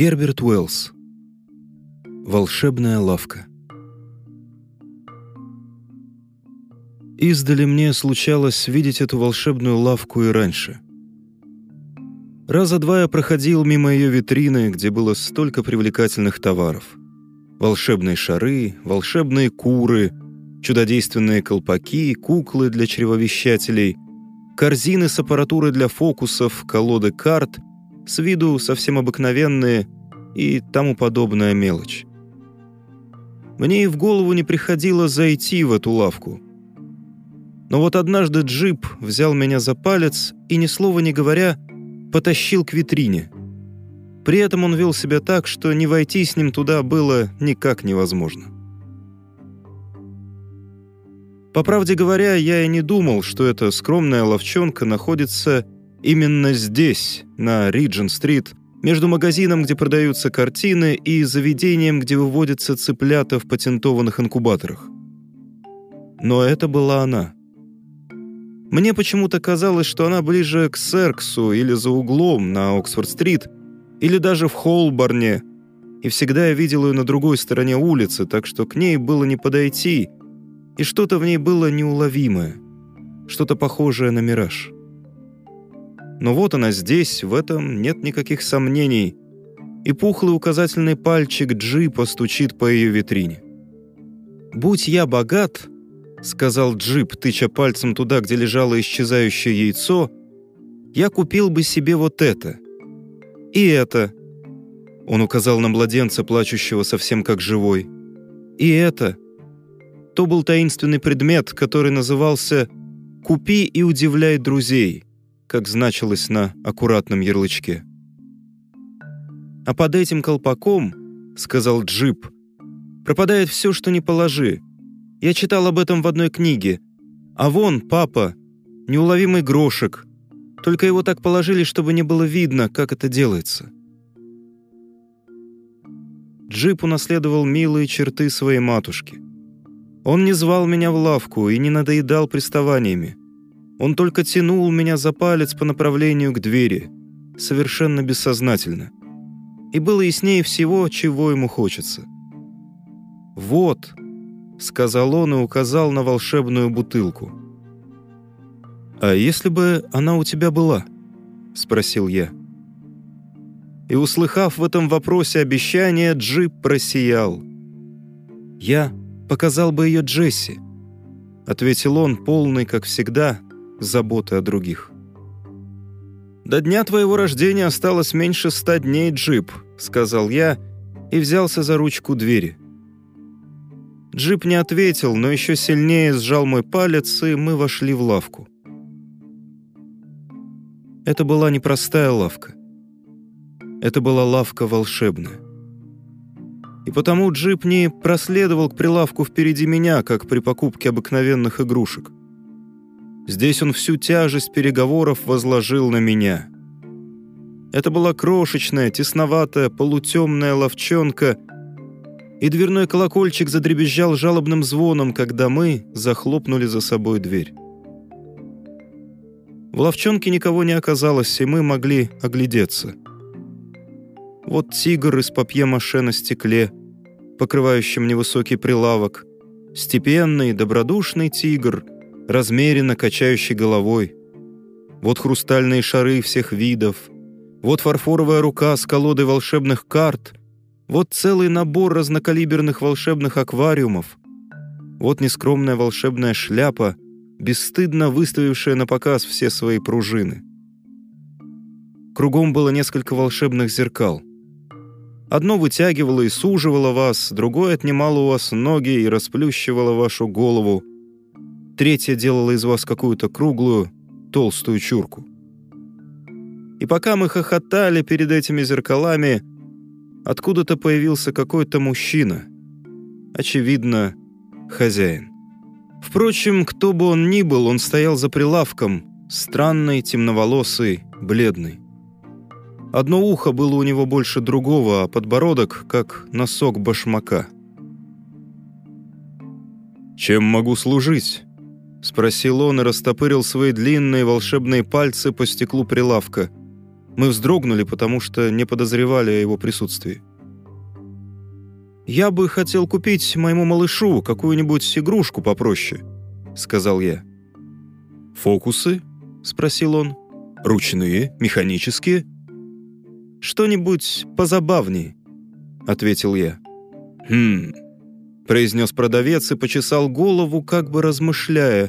Герберт Уэллс. Волшебная лавка. Издали мне случалось видеть эту волшебную лавку и раньше. Раза два я проходил мимо ее витрины, где было столько привлекательных товаров. Волшебные шары, волшебные куры, чудодейственные колпаки, куклы для чревовещателей, корзины с аппаратурой для фокусов, колоды карт, с виду совсем обыкновенные и тому подобная мелочь. Мне и в голову не приходило зайти в эту лавку. Но вот однажды джип взял меня за палец и, ни слова не говоря, потащил к витрине. При этом он вел себя так, что не войти с ним туда было никак невозможно. По правде говоря, я и не думал, что эта скромная ловчонка находится именно здесь, на Риджин-стрит, между магазином, где продаются картины, и заведением, где выводятся цыплята в патентованных инкубаторах. Но это была она. Мне почему-то казалось, что она ближе к Серксу или за углом на Оксфорд-стрит, или даже в Холборне, и всегда я видел ее на другой стороне улицы, так что к ней было не подойти, и что-то в ней было неуловимое, что-то похожее на мираж. Но вот она здесь, в этом нет никаких сомнений, и пухлый указательный пальчик джипа стучит по ее витрине. «Будь я богат», — сказал джип, тыча пальцем туда, где лежало исчезающее яйцо, «я купил бы себе вот это. И это». Он указал на младенца, плачущего совсем как живой. «И это». То был таинственный предмет, который назывался «Купи и удивляй друзей» как значилось на аккуратном ярлычке. «А под этим колпаком, — сказал Джип, — пропадает все, что не положи. Я читал об этом в одной книге. А вон, папа, неуловимый грошек. Только его так положили, чтобы не было видно, как это делается». Джип унаследовал милые черты своей матушки. Он не звал меня в лавку и не надоедал приставаниями. Он только тянул меня за палец по направлению к двери, совершенно бессознательно. И было яснее всего, чего ему хочется. «Вот», — сказал он и указал на волшебную бутылку. «А если бы она у тебя была?» — спросил я. И, услыхав в этом вопросе обещание, Джип просиял. «Я показал бы ее Джесси», — ответил он, полный, как всегда, заботы о других. «До дня твоего рождения осталось меньше ста дней, Джип», — сказал я и взялся за ручку двери. Джип не ответил, но еще сильнее сжал мой палец, и мы вошли в лавку. Это была непростая лавка. Это была лавка волшебная. И потому джип не проследовал к прилавку впереди меня, как при покупке обыкновенных игрушек. Здесь он всю тяжесть переговоров возложил на меня. Это была крошечная, тесноватая, полутемная ловчонка, и дверной колокольчик задребезжал жалобным звоном, когда мы захлопнули за собой дверь. В ловчонке никого не оказалось, и мы могли оглядеться. Вот тигр из папье-маше на стекле, покрывающем невысокий прилавок, степенный, добродушный тигр — размеренно качающий головой. Вот хрустальные шары всех видов. Вот фарфоровая рука с колодой волшебных карт. Вот целый набор разнокалиберных волшебных аквариумов. Вот нескромная волшебная шляпа, бесстыдно выставившая на показ все свои пружины. Кругом было несколько волшебных зеркал. Одно вытягивало и суживало вас, другое отнимало у вас ноги и расплющивало вашу голову, третья делала из вас какую-то круглую, толстую чурку. И пока мы хохотали перед этими зеркалами, откуда-то появился какой-то мужчина. Очевидно, хозяин. Впрочем, кто бы он ни был, он стоял за прилавком, странный, темноволосый, бледный. Одно ухо было у него больше другого, а подбородок, как носок башмака. «Чем могу служить?» — спросил он и растопырил свои длинные волшебные пальцы по стеклу прилавка. Мы вздрогнули, потому что не подозревали о его присутствии. «Я бы хотел купить моему малышу какую-нибудь игрушку попроще», — сказал я. «Фокусы?» — спросил он. «Ручные? Механические?» «Что-нибудь позабавнее», — ответил я. «Хм...» — произнес продавец и почесал голову, как бы размышляя.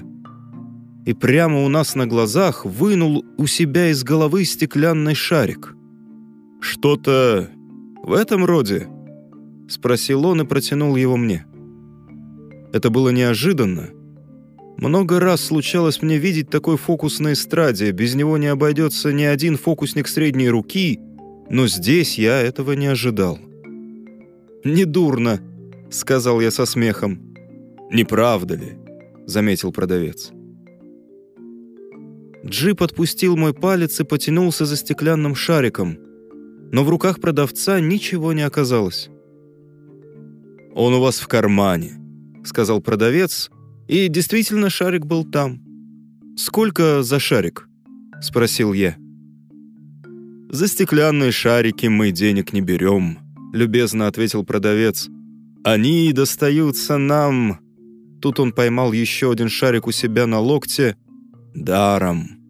И прямо у нас на глазах вынул у себя из головы стеклянный шарик. «Что-то в этом роде?» — спросил он и протянул его мне. Это было неожиданно. Много раз случалось мне видеть такой фокус на эстраде, без него не обойдется ни один фокусник средней руки, но здесь я этого не ожидал. «Недурно», — сказал я со смехом. «Не правда ли?» — заметил продавец. Джип отпустил мой палец и потянулся за стеклянным шариком, но в руках продавца ничего не оказалось. «Он у вас в кармане», — сказал продавец, и действительно шарик был там. «Сколько за шарик?» — спросил я. «За стеклянные шарики мы денег не берем», — любезно ответил продавец. «Они достаются нам...» Тут он поймал еще один шарик у себя на локте. «Даром».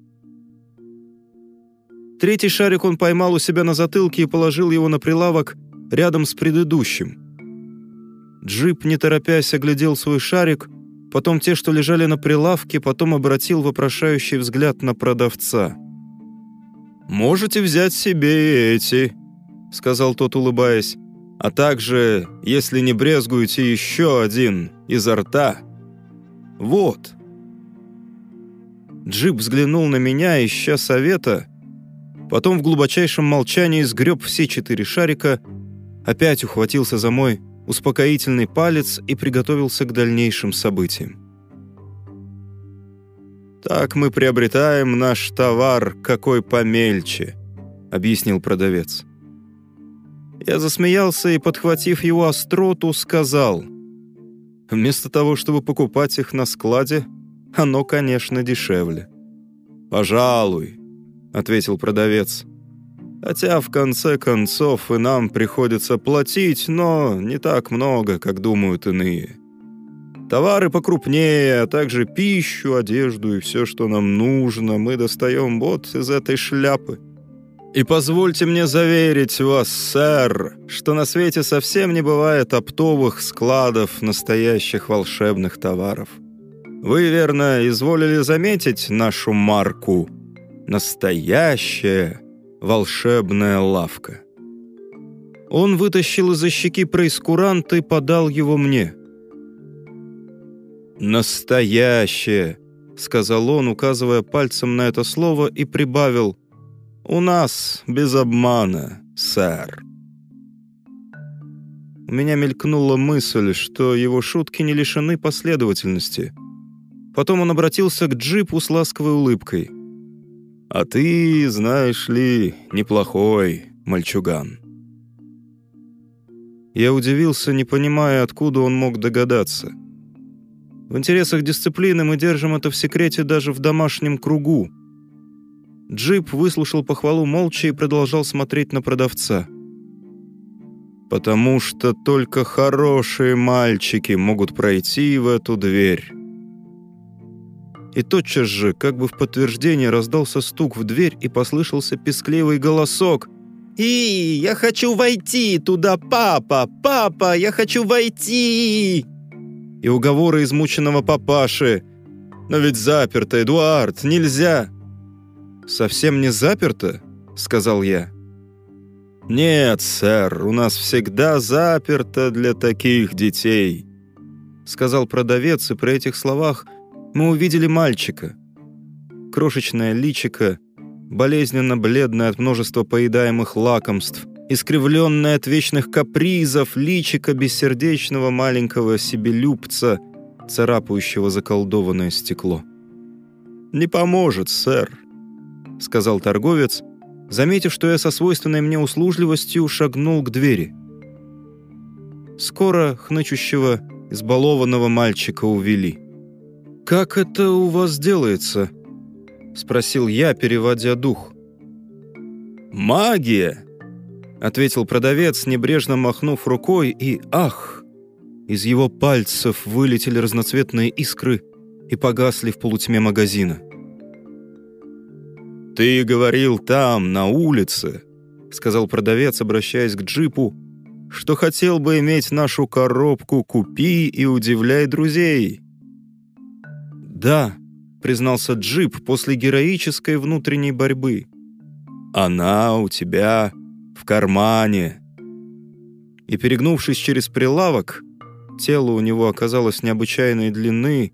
Третий шарик он поймал у себя на затылке и положил его на прилавок рядом с предыдущим. Джип, не торопясь, оглядел свой шарик, потом те, что лежали на прилавке, потом обратил вопрошающий взгляд на продавца. «Можете взять себе и эти», — сказал тот, улыбаясь. «А также, если не брезгуете еще один изо рта. Вот». Джип взглянул на меня, ища совета, потом в глубочайшем молчании сгреб все четыре шарика, опять ухватился за мой успокоительный палец и приготовился к дальнейшим событиям. «Так мы приобретаем наш товар, какой помельче», — объяснил продавец. Я засмеялся и, подхватив его остроту, сказал, «Вместо того, чтобы покупать их на складе, оно, конечно, дешевле». «Пожалуй», — ответил продавец. «Хотя, в конце концов, и нам приходится платить, но не так много, как думают иные. Товары покрупнее, а также пищу, одежду и все, что нам нужно, мы достаем вот из этой шляпы». И позвольте мне заверить вас, сэр, что на свете совсем не бывает оптовых складов настоящих волшебных товаров. Вы, верно, изволили заметить нашу марку «Настоящая волшебная лавка». Он вытащил из-за щеки проискурант и подал его мне. «Настоящее», — сказал он, указывая пальцем на это слово, и прибавил «У нас без обмана, сэр». У меня мелькнула мысль, что его шутки не лишены последовательности. Потом он обратился к джипу с ласковой улыбкой. «А ты, знаешь ли, неплохой мальчуган». Я удивился, не понимая, откуда он мог догадаться. В интересах дисциплины мы держим это в секрете даже в домашнем кругу. Джип выслушал похвалу молча и продолжал смотреть на продавца. «Потому что только хорошие мальчики могут пройти в эту дверь». И тотчас же, как бы в подтверждение, раздался стук в дверь и послышался пескливый голосок. «И, я хочу войти туда, папа! Папа, я хочу войти!» И уговоры измученного папаши. «Но ведь заперто, Эдуард, нельзя!» «Совсем не заперто?» — сказал я. «Нет, сэр, у нас всегда заперто для таких детей», — сказал продавец, и при этих словах мы увидели мальчика. Крошечное личико, болезненно бледное от множества поедаемых лакомств, искривленное от вечных капризов, личико бессердечного маленького себелюбца, царапающего заколдованное стекло. «Не поможет, сэр», — сказал торговец, заметив, что я со свойственной мне услужливостью шагнул к двери. Скоро хнычущего, избалованного мальчика увели. «Как это у вас делается?» — спросил я, переводя дух. «Магия!» — ответил продавец, небрежно махнув рукой, и ах! Из его пальцев вылетели разноцветные искры и погасли в полутьме магазина. «Ты говорил там, на улице», — сказал продавец, обращаясь к джипу, «что хотел бы иметь нашу коробку «Купи и удивляй друзей». «Да», — признался джип после героической внутренней борьбы. «Она у тебя в кармане». И перегнувшись через прилавок, тело у него оказалось необычайной длины,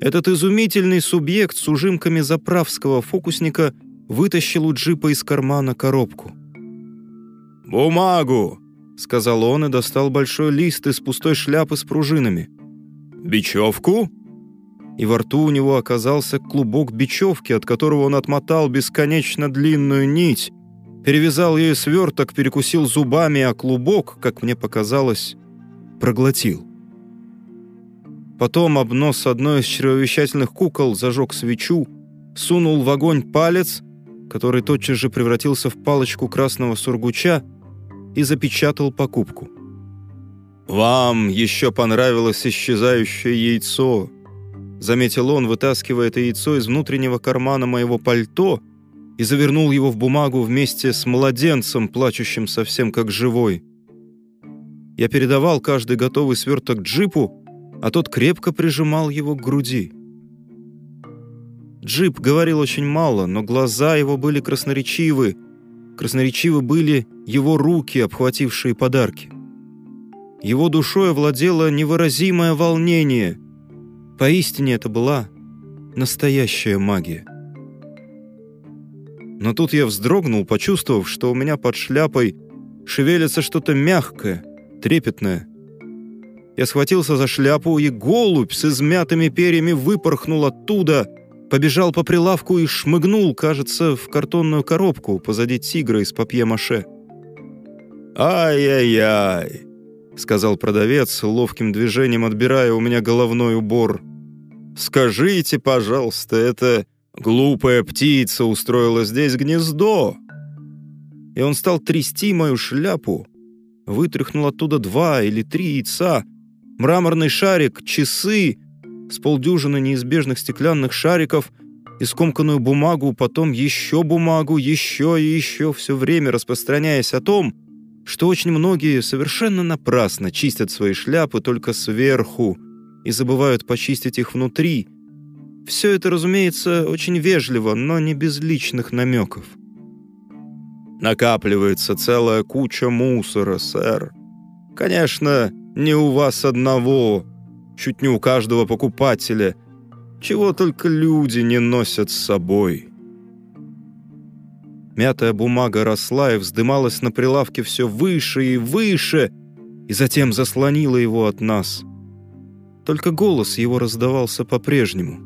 этот изумительный субъект с ужимками заправского фокусника вытащил у джипа из кармана коробку. «Бумагу!» — сказал он и достал большой лист из пустой шляпы с пружинами. «Бечевку?» И во рту у него оказался клубок бечевки, от которого он отмотал бесконечно длинную нить, перевязал ей сверток, перекусил зубами, а клубок, как мне показалось, проглотил. Потом обнос одной из чревовещательных кукол зажег свечу, сунул в огонь палец, который тотчас же превратился в палочку красного сургуча и запечатал покупку. «Вам еще понравилось исчезающее яйцо», — заметил он, вытаскивая это яйцо из внутреннего кармана моего пальто и завернул его в бумагу вместе с младенцем, плачущим совсем как живой. Я передавал каждый готовый сверток джипу, а тот крепко прижимал его к груди. Джип говорил очень мало, но глаза его были красноречивы. Красноречивы были его руки, обхватившие подарки. Его душой овладело невыразимое волнение. Поистине это была настоящая магия. Но тут я вздрогнул, почувствовав, что у меня под шляпой шевелится что-то мягкое, трепетное. Я схватился за шляпу, и голубь с измятыми перьями выпорхнул оттуда, побежал по прилавку и шмыгнул, кажется, в картонную коробку позади тигра из папье-маше. «Ай-яй-яй!» — сказал продавец, ловким движением отбирая у меня головной убор. «Скажите, пожалуйста, это глупая птица устроила здесь гнездо?» И он стал трясти мою шляпу, вытряхнул оттуда два или три яйца — мраморный шарик, часы, с полдюжины неизбежных стеклянных шариков и скомканную бумагу, потом еще бумагу, еще и еще, все время распространяясь о том, что очень многие совершенно напрасно чистят свои шляпы только сверху и забывают почистить их внутри. Все это, разумеется, очень вежливо, но не без личных намеков. Накапливается целая куча мусора, сэр. Конечно, не у вас одного, чуть не у каждого покупателя. Чего только люди не носят с собой. Мятая бумага росла и вздымалась на прилавке все выше и выше, и затем заслонила его от нас. Только голос его раздавался по-прежнему.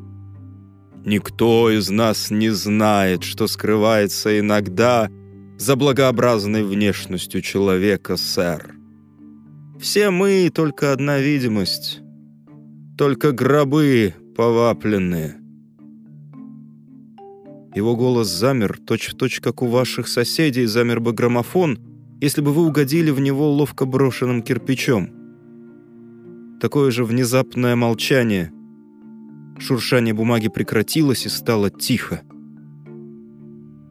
«Никто из нас не знает, что скрывается иногда за благообразной внешностью человека, сэр. Все мы — только одна видимость. Только гробы повапленные. Его голос замер, точь-в-точь, точь, как у ваших соседей замер бы граммофон, если бы вы угодили в него ловко брошенным кирпичом. Такое же внезапное молчание. Шуршание бумаги прекратилось и стало тихо.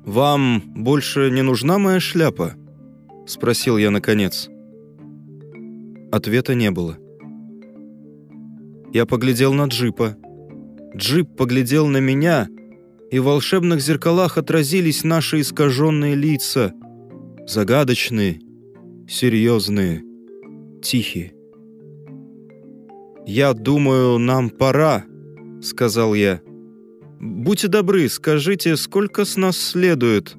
«Вам больше не нужна моя шляпа?» — спросил я наконец. Ответа не было. Я поглядел на джипа. Джип поглядел на меня, и в волшебных зеркалах отразились наши искаженные лица. Загадочные, серьезные, тихие. «Я думаю, нам пора», — сказал я. «Будьте добры, скажите, сколько с нас следует?»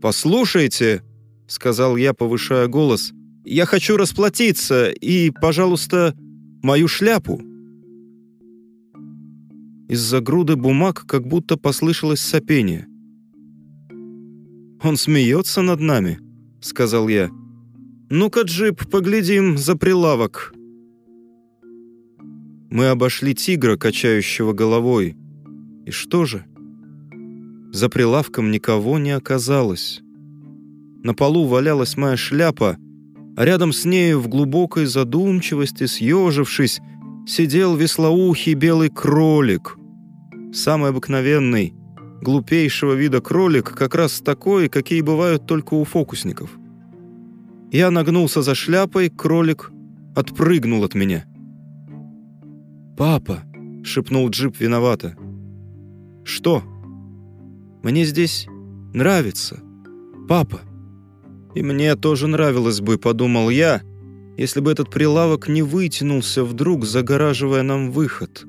«Послушайте», — сказал я, повышая голос, я хочу расплатиться и, пожалуйста, мою шляпу». Из-за груды бумаг как будто послышалось сопение. «Он смеется над нами», — сказал я. «Ну-ка, джип, поглядим за прилавок». Мы обошли тигра, качающего головой. И что же? За прилавком никого не оказалось. На полу валялась моя шляпа, рядом с нею в глубокой задумчивости, съежившись, сидел веслоухий белый кролик. Самый обыкновенный, глупейшего вида кролик, как раз такой, какие бывают только у фокусников. Я нагнулся за шляпой, кролик отпрыгнул от меня. «Папа!» — шепнул Джип виновато. «Что?» «Мне здесь нравится, папа». «И мне тоже нравилось бы», — подумал я, «если бы этот прилавок не вытянулся вдруг, загораживая нам выход».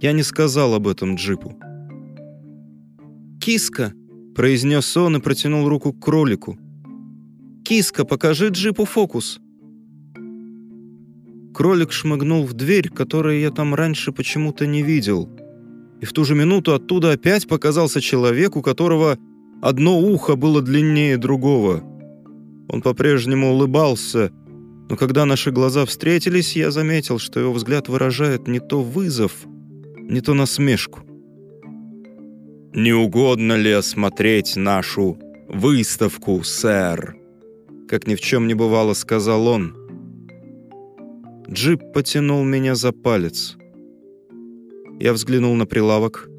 Я не сказал об этом Джипу. «Киска!» — произнес он и протянул руку к кролику. «Киска, покажи Джипу фокус!» Кролик шмыгнул в дверь, которую я там раньше почему-то не видел. И в ту же минуту оттуда опять показался человек, у которого одно ухо было длиннее другого. Он по-прежнему улыбался, но когда наши глаза встретились, я заметил, что его взгляд выражает не то вызов, не то насмешку. «Не угодно ли осмотреть нашу выставку, сэр?» Как ни в чем не бывало, сказал он. Джип потянул меня за палец. Я взглянул на прилавок,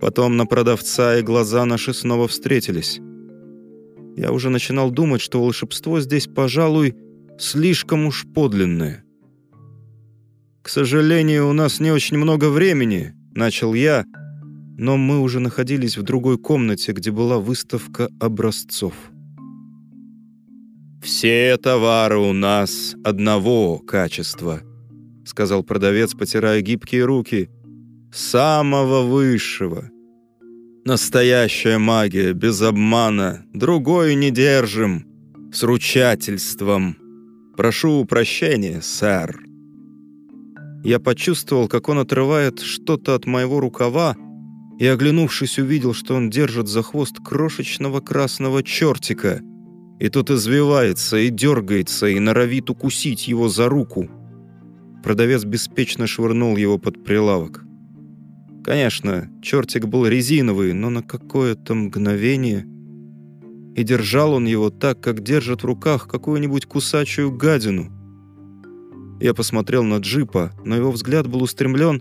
потом на продавца, и глаза наши снова встретились. Я уже начинал думать, что волшебство здесь, пожалуй, слишком уж подлинное. «К сожалению, у нас не очень много времени», — начал я, но мы уже находились в другой комнате, где была выставка образцов. «Все товары у нас одного качества», — сказал продавец, потирая гибкие руки. «Самого высшего. Настоящая магия, без обмана, другой не держим, с ручательством. Прошу прощения, сэр». Я почувствовал, как он отрывает что-то от моего рукава, и, оглянувшись, увидел, что он держит за хвост крошечного красного чертика — и тот извивается и дергается, и норовит укусить его за руку. Продавец беспечно швырнул его под прилавок. Конечно, чертик был резиновый, но на какое-то мгновение... И держал он его так, как держит в руках какую-нибудь кусачую гадину. Я посмотрел на джипа, но его взгляд был устремлен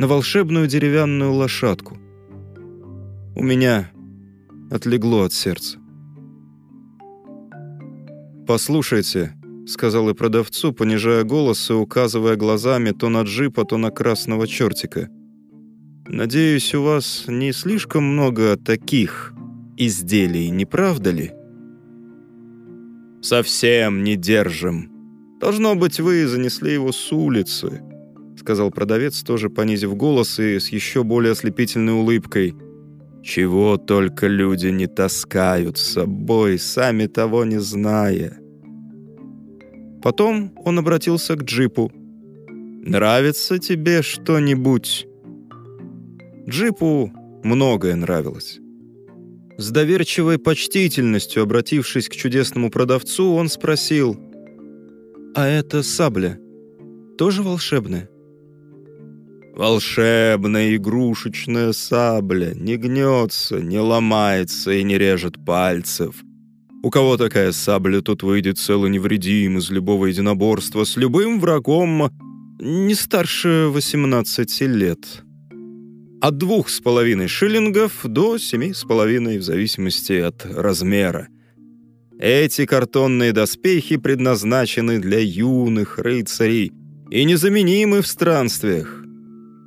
на волшебную деревянную лошадку. У меня отлегло от сердца. «Послушайте», — сказал и продавцу, понижая голос и указывая глазами то на джипа, то на красного чертика. «Надеюсь, у вас не слишком много таких изделий, не правда ли?» «Совсем не держим. Должно быть, вы занесли его с улицы», — сказал продавец, тоже понизив голос и с еще более ослепительной улыбкой. «Чего только люди не таскают с собой, сами того не зная». Потом он обратился к джипу. «Нравится тебе что-нибудь?» Джипу многое нравилось. С доверчивой почтительностью, обратившись к чудесному продавцу, он спросил, «А это сабля тоже волшебная?» «Волшебная игрушечная сабля не гнется, не ломается и не режет пальцев», у кого такая сабля, тот выйдет цел и невредим из любого единоборства с любым врагом не старше 18 лет. От двух с половиной шиллингов до семи с половиной в зависимости от размера. Эти картонные доспехи предназначены для юных рыцарей и незаменимы в странствиях.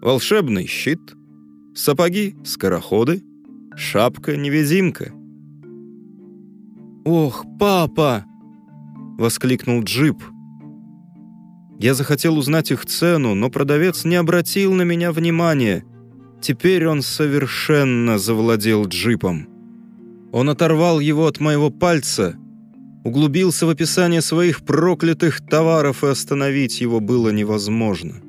Волшебный щит, сапоги-скороходы, шапка-невидимка — «Ох, папа!» — воскликнул Джип. Я захотел узнать их цену, но продавец не обратил на меня внимания. Теперь он совершенно завладел джипом. Он оторвал его от моего пальца, углубился в описание своих проклятых товаров, и остановить его было невозможно.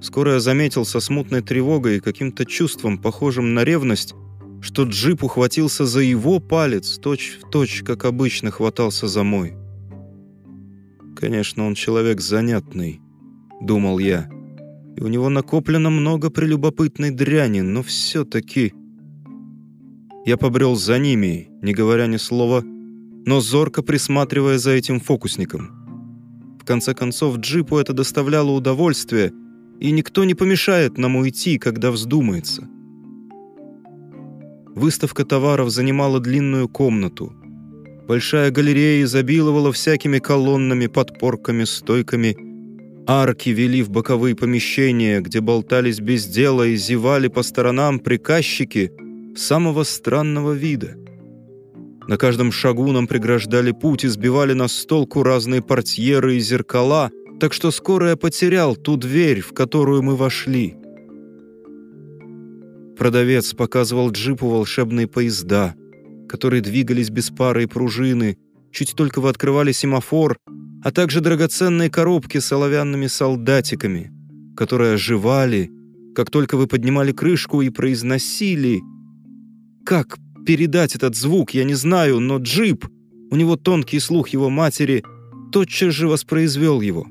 Скоро я заметил со смутной тревогой и каким-то чувством, похожим на ревность, что джип ухватился за его палец, точь в точь, как обычно хватался за мой. Конечно, он человек занятный, думал я, и у него накоплено много прелюбопытной дряни, но все-таки... Я побрел за ними, не говоря ни слова, но зорко присматривая за этим фокусником. В конце концов, джипу это доставляло удовольствие, и никто не помешает нам уйти, когда вздумается. Выставка товаров занимала длинную комнату. Большая галерея изобиловала всякими колоннами, подпорками, стойками. Арки вели в боковые помещения, где болтались без дела и зевали по сторонам приказчики самого странного вида. На каждом шагу нам преграждали путь и сбивали на столку разные портьеры и зеркала, так что скоро я потерял ту дверь, в которую мы вошли. Продавец показывал джипу волшебные поезда, которые двигались без пары и пружины, чуть только вы открывали семафор, а также драгоценные коробки с оловянными солдатиками, которые оживали, как только вы поднимали крышку и произносили. Как передать этот звук, я не знаю, но джип, у него тонкий слух его матери, тотчас же воспроизвел его.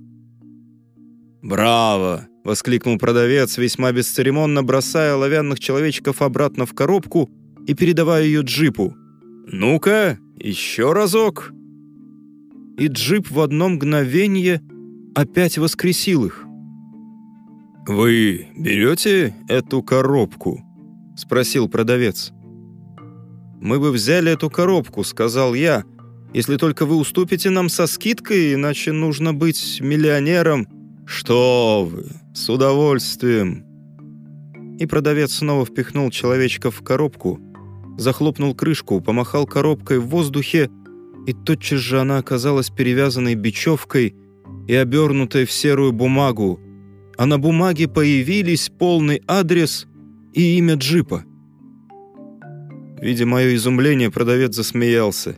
«Браво!» — воскликнул продавец, весьма бесцеремонно бросая оловянных человечков обратно в коробку и передавая ее джипу. «Ну-ка, еще разок!» И джип в одно мгновение опять воскресил их. «Вы берете эту коробку?» — спросил продавец. «Мы бы взяли эту коробку», — сказал я, «если только вы уступите нам со скидкой, иначе нужно быть миллионером». «Что вы, с удовольствием!» И продавец снова впихнул человечка в коробку, захлопнул крышку, помахал коробкой в воздухе, и тотчас же она оказалась перевязанной бечевкой и обернутой в серую бумагу, а на бумаге появились полный адрес и имя джипа. Видя мое изумление, продавец засмеялся.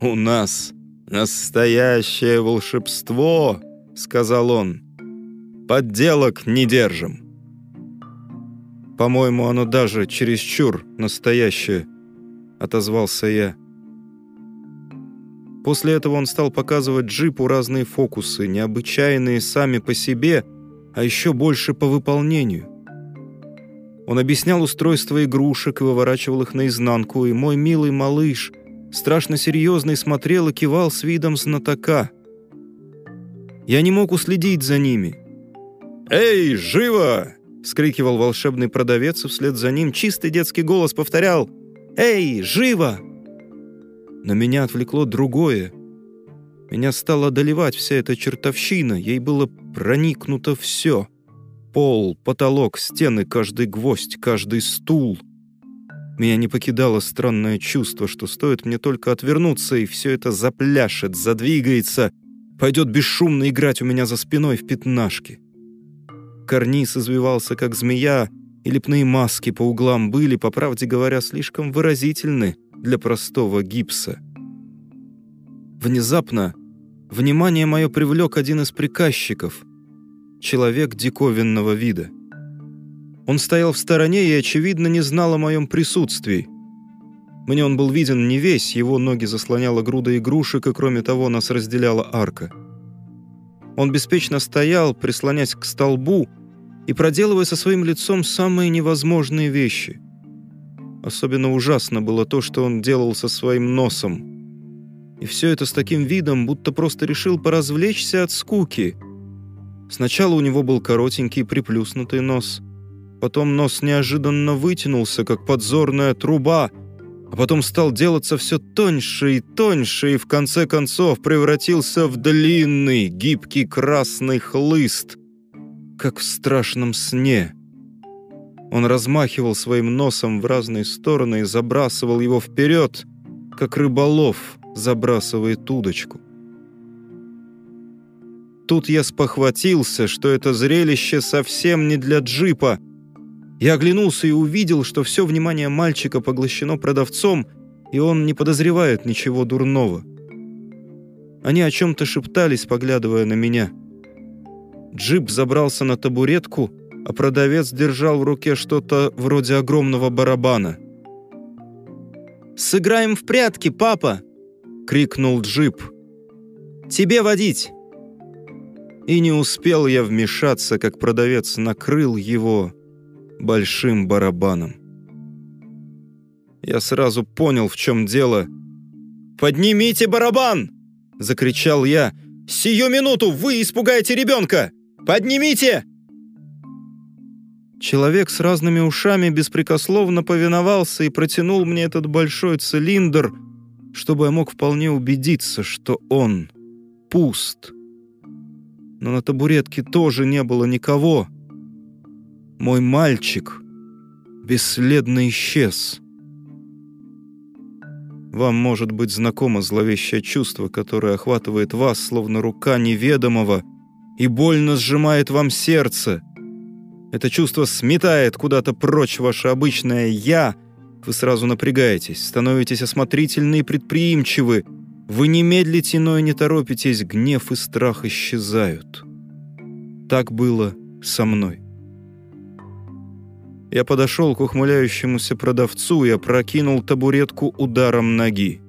«У нас настоящее волшебство!» — сказал он. «Подделок не держим». «По-моему, оно даже чересчур настоящее», — отозвался я. После этого он стал показывать джипу разные фокусы, необычайные сами по себе, а еще больше по выполнению. Он объяснял устройство игрушек и выворачивал их наизнанку, и мой милый малыш, страшно серьезный, смотрел и кивал с видом знатока. Я не мог уследить за ними. «Эй, живо!» — вскрикивал волшебный продавец, и вслед за ним чистый детский голос повторял «Эй, живо!» Но меня отвлекло другое. Меня стало одолевать вся эта чертовщина, ей было проникнуто все — Пол, потолок, стены, каждый гвоздь, каждый стул. Меня не покидало странное чувство, что стоит мне только отвернуться, и все это запляшет, задвигается, пойдет бесшумно играть у меня за спиной в пятнашки. Карниз извивался, как змея, и лепные маски по углам были, по правде говоря, слишком выразительны для простого гипса. Внезапно внимание мое привлек один из приказчиков — человек диковинного вида. Он стоял в стороне и, очевидно, не знал о моем присутствии. Мне он был виден не весь, его ноги заслоняла груда игрушек, и кроме того нас разделяла арка. Он беспечно стоял, прислонясь к столбу и проделывая со своим лицом самые невозможные вещи. Особенно ужасно было то, что он делал со своим носом. И все это с таким видом, будто просто решил поразвлечься от скуки — Сначала у него был коротенький приплюснутый нос. Потом нос неожиданно вытянулся, как подзорная труба, а потом стал делаться все тоньше и тоньше, и в конце концов превратился в длинный, гибкий красный хлыст, как в страшном сне. Он размахивал своим носом в разные стороны и забрасывал его вперед, как рыболов забрасывает удочку. Тут я спохватился, что это зрелище совсем не для джипа. Я оглянулся и увидел, что все внимание мальчика поглощено продавцом, и он не подозревает ничего дурного. Они о чем-то шептались, поглядывая на меня. Джип забрался на табуретку, а продавец держал в руке что-то вроде огромного барабана. «Сыграем в прятки, папа!» — крикнул Джип. «Тебе водить!» И не успел я вмешаться, как продавец накрыл его большим барабаном. Я сразу понял, в чем дело. «Поднимите барабан!» — закричал я. «Сию минуту вы испугаете ребенка! Поднимите!» Человек с разными ушами беспрекословно повиновался и протянул мне этот большой цилиндр, чтобы я мог вполне убедиться, что он пуст. Но на табуретке тоже не было никого. Мой мальчик бесследно исчез. Вам может быть знакомо зловещее чувство, которое охватывает вас, словно рука неведомого, и больно сжимает вам сердце. Это чувство сметает куда-то прочь ваше обычное «я», вы сразу напрягаетесь, становитесь осмотрительны и предприимчивы, вы не медлите, но и не торопитесь, гнев и страх исчезают. Так было со мной. Я подошел к ухмыляющемуся продавцу и опрокинул табуретку ударом ноги.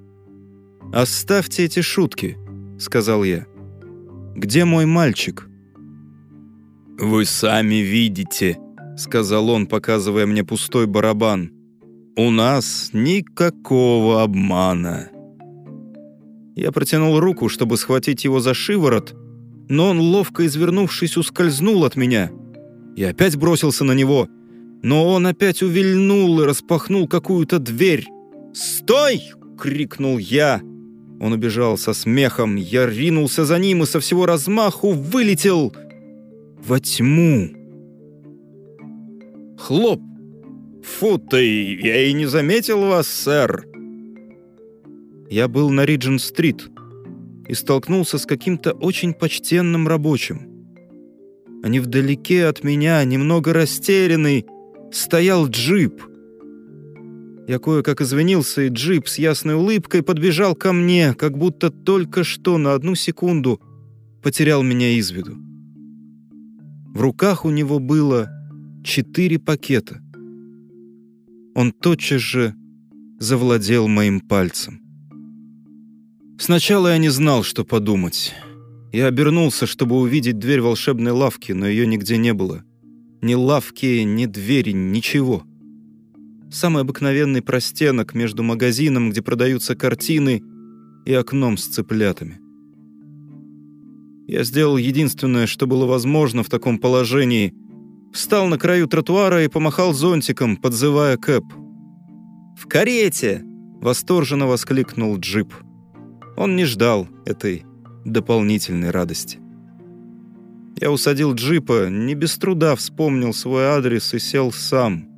«Оставьте эти шутки», — сказал я. «Где мой мальчик?» «Вы сами видите», — сказал он, показывая мне пустой барабан. «У нас никакого обмана». Я протянул руку, чтобы схватить его за шиворот, но он, ловко извернувшись, ускользнул от меня. Я опять бросился на него — но он опять увильнул и распахнул какую-то дверь. «Стой!» — крикнул я. Он убежал со смехом. Я ринулся за ним и со всего размаху вылетел во тьму. Хлоп! Фу ты, я и не заметил вас, сэр. Я был на Риджин-стрит и столкнулся с каким-то очень почтенным рабочим. Они вдалеке от меня, немного растерянный, стоял джип. Я кое-как извинился, и джип с ясной улыбкой подбежал ко мне, как будто только что на одну секунду потерял меня из виду. В руках у него было четыре пакета. Он тотчас же завладел моим пальцем. Сначала я не знал, что подумать. Я обернулся, чтобы увидеть дверь волшебной лавки, но ее нигде не было. Ни лавки, ни двери, ничего. Самый обыкновенный простенок между магазином, где продаются картины, и окном с цыплятами. Я сделал единственное, что было возможно в таком положении. Встал на краю тротуара и помахал зонтиком, подзывая Кэп. «В карете!» — восторженно воскликнул джип. Он не ждал этой дополнительной радости. Я усадил джипа, не без труда вспомнил свой адрес и сел сам.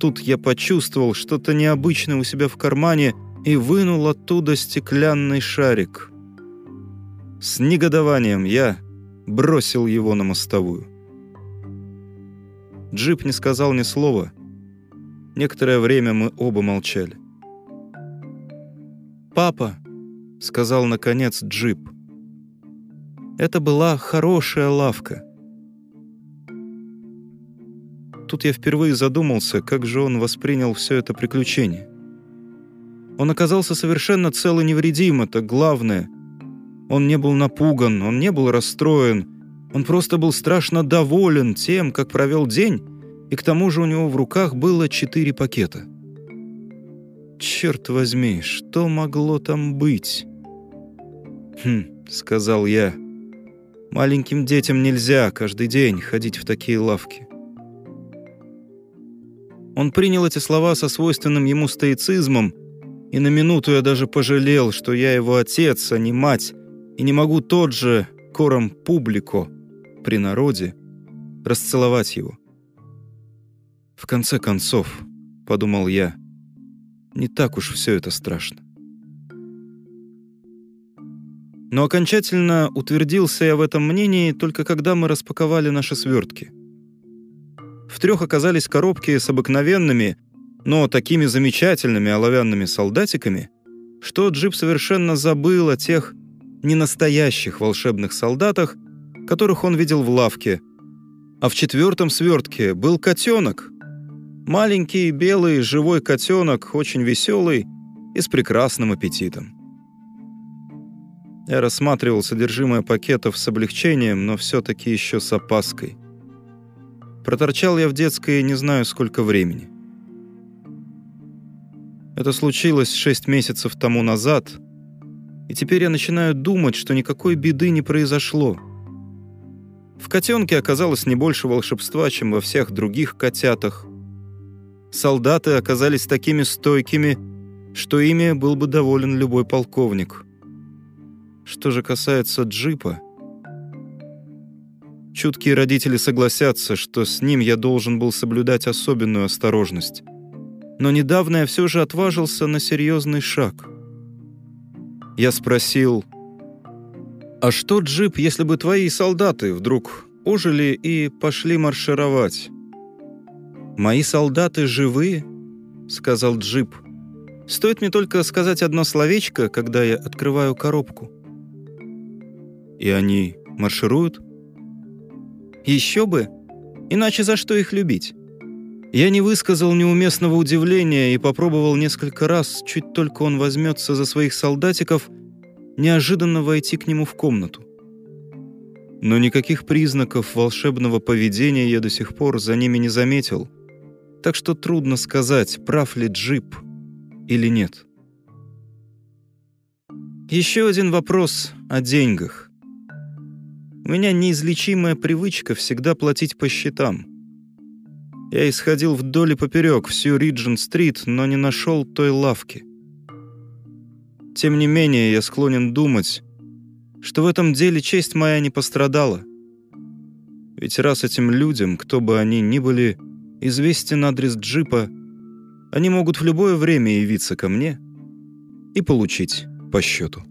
Тут я почувствовал что-то необычное у себя в кармане и вынул оттуда стеклянный шарик. С негодованием я бросил его на мостовую. Джип не сказал ни слова. Некоторое время мы оба молчали. «Папа», — сказал наконец Джип, — это была хорошая лавка. Тут я впервые задумался, как же он воспринял все это приключение. Он оказался совершенно цел и невредим, это главное. Он не был напуган, он не был расстроен. Он просто был страшно доволен тем, как провел день, и к тому же у него в руках было четыре пакета. «Черт возьми, что могло там быть?» «Хм», — сказал я, Маленьким детям нельзя каждый день ходить в такие лавки. Он принял эти слова со свойственным ему стоицизмом, и на минуту я даже пожалел, что я его отец, а не мать, и не могу тот же кором публико при народе расцеловать его. В конце концов, подумал я, не так уж все это страшно. Но окончательно утвердился я в этом мнении только когда мы распаковали наши свертки. В трех оказались коробки с обыкновенными, но такими замечательными оловянными солдатиками, что Джип совершенно забыл о тех ненастоящих волшебных солдатах, которых он видел в лавке. А в четвертом свертке был котенок. Маленький, белый, живой котенок, очень веселый и с прекрасным аппетитом. Я рассматривал содержимое пакетов с облегчением, но все-таки еще с опаской. Проторчал я в детской не знаю сколько времени. Это случилось шесть месяцев тому назад, и теперь я начинаю думать, что никакой беды не произошло. В котенке оказалось не больше волшебства, чем во всех других котятах. Солдаты оказались такими стойкими, что ими был бы доволен любой полковник. Что же касается джипа... Чуткие родители согласятся, что с ним я должен был соблюдать особенную осторожность. Но недавно я все же отважился на серьезный шаг. Я спросил, «А что, Джип, если бы твои солдаты вдруг ожили и пошли маршировать?» «Мои солдаты живые?» — сказал Джип. «Стоит мне только сказать одно словечко, когда я открываю коробку». «И они маршируют?» «Еще бы! Иначе за что их любить?» Я не высказал неуместного удивления и попробовал несколько раз, чуть только он возьмется за своих солдатиков, неожиданно войти к нему в комнату. Но никаких признаков волшебного поведения я до сих пор за ними не заметил, так что трудно сказать, прав ли джип или нет. Еще один вопрос о деньгах. У меня неизлечимая привычка всегда платить по счетам. Я исходил вдоль и поперек всю Риджин-стрит, но не нашел той лавки. Тем не менее, я склонен думать, что в этом деле честь моя не пострадала. Ведь раз этим людям, кто бы они ни были, известен адрес джипа, они могут в любое время явиться ко мне и получить по счету.